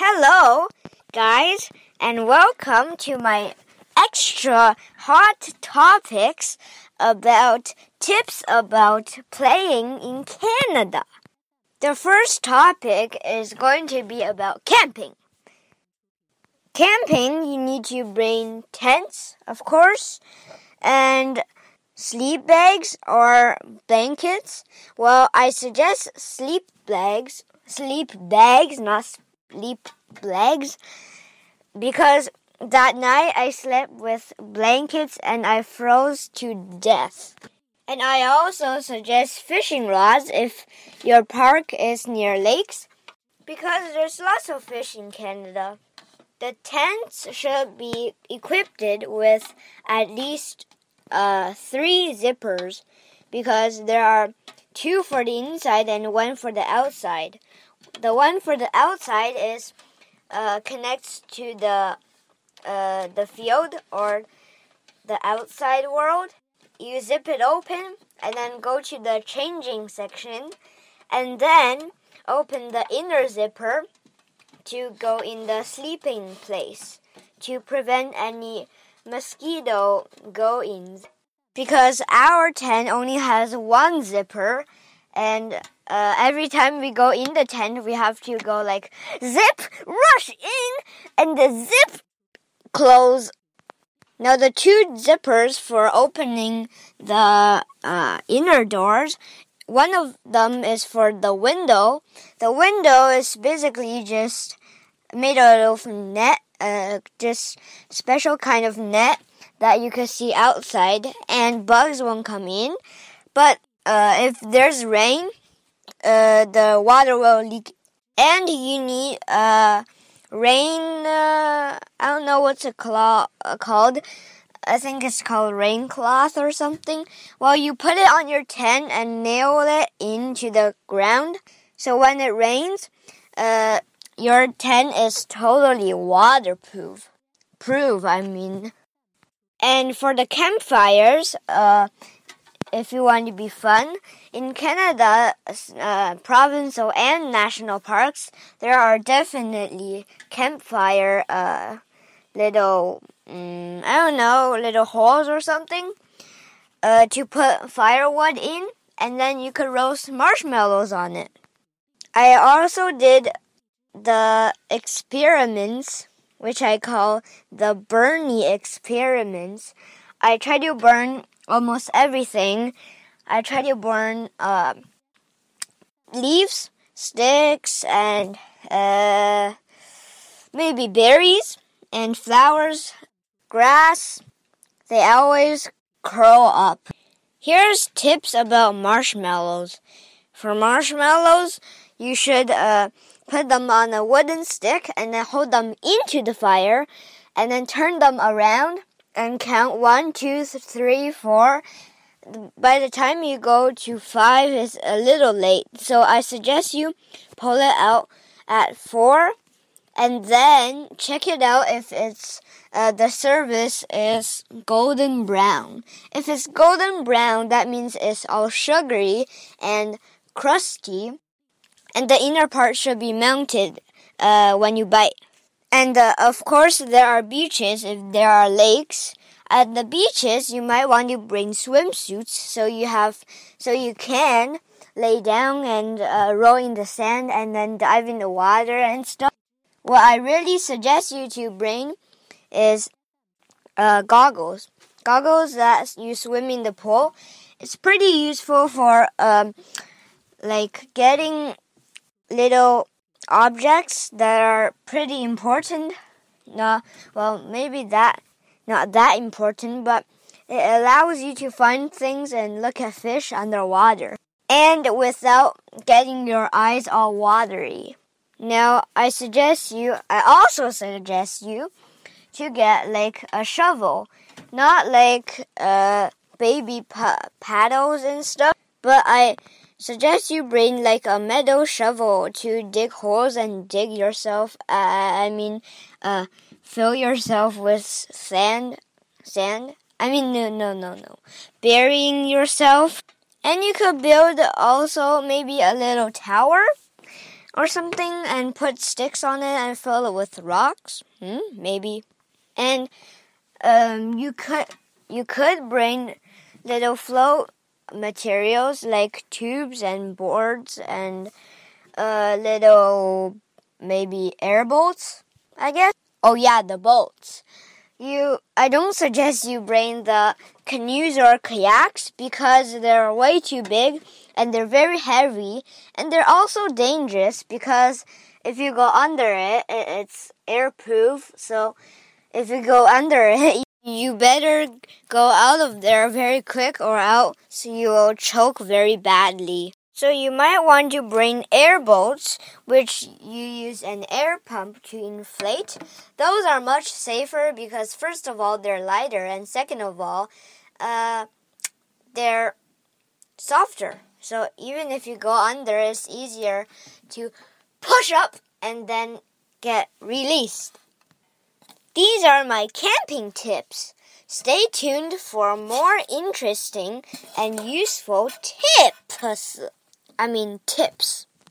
Hello, guys, and welcome to my extra hot topics about tips about playing in Canada. The first topic is going to be about camping. Camping, you need to bring tents, of course, and sleep bags or blankets. Well, I suggest sleep bags, sleep bags, not sleep legs because that night I slept with blankets and I froze to death. And I also suggest fishing rods if your park is near lakes because there's lots of fish in Canada. The tents should be equipped with at least uh, three zippers because there are two for the inside and one for the outside. The one for the outside is uh, connects to the uh, the field or the outside world. You zip it open and then go to the changing section and then open the inner zipper to go in the sleeping place to prevent any mosquito go ins. Because our tent only has one zipper and uh, every time we go in the tent, we have to go like zip, rush in, and the zip close. Now the two zippers for opening the uh, inner doors one of them is for the window. The window is basically just made out of net, uh, just special kind of net that you can see outside, and bugs won't come in. But uh, if there's rain, uh, the water will leak, and you need a rain. Uh, I don't know what's it uh, called I think it's called rain cloth or something. Well, you put it on your tent and nail it into the ground. So when it rains, uh, your tent is totally waterproof. Proof, I mean. And for the campfires, uh, if you want to be fun, in Canada, uh, provincial and national parks, there are definitely campfire uh, little mm, I don't know, little holes or something uh, to put firewood in, and then you could roast marshmallows on it. I also did the experiments, which I call the Bernie experiments. I try to burn almost everything. I try to burn uh, leaves, sticks, and uh, maybe berries and flowers grass, they always curl up. Here's tips about marshmallows. For marshmallows, you should uh, put them on a wooden stick and then hold them into the fire and then turn them around and count one, two, three, four. By the time you go to five, it's a little late. So I suggest you pull it out at four and then check it out if it's uh, the surface is golden brown. If it's golden brown, that means it's all sugary and crusty, and the inner part should be melted uh, when you bite. And uh, of course, there are beaches if there are lakes. At the beaches, you might want to bring swimsuits so you have so you can lay down and uh, roll in the sand and then dive in the water and stuff. What I really suggest you to bring is uh, goggles. Goggles that you swim in the pool. It's pretty useful for um, like getting little objects that are pretty important. No, well, maybe that not that important, but it allows you to find things and look at fish underwater and without getting your eyes all watery. Now, I suggest you, I also suggest you to get like a shovel, not like uh, baby paddles and stuff, but I suggest you bring like a metal shovel to dig holes and dig yourself. Uh, I mean, uh, fill yourself with sand, sand. I mean, no, no, no, no, burying yourself. And you could build also maybe a little tower or something and put sticks on it and fill it with rocks? Hmm, maybe. And um, you could you could bring little float materials like tubes and boards and uh, little maybe airboats, I guess. Oh yeah, the bolts. You I don't suggest you bring the canoes or kayaks because they're way too big and they're very heavy and they're also dangerous because if you go under it, it's airproof. So if you go under it, you better go out of there very quick or else you will choke very badly. So you might want to bring air airboats, which you use an air pump to inflate. Those are much safer because first of all they're lighter, and second of all, uh, they're softer. So even if you go under, it's easier to push up and then get released. These are my camping tips. Stay tuned for more interesting and useful tips. I mean, tips.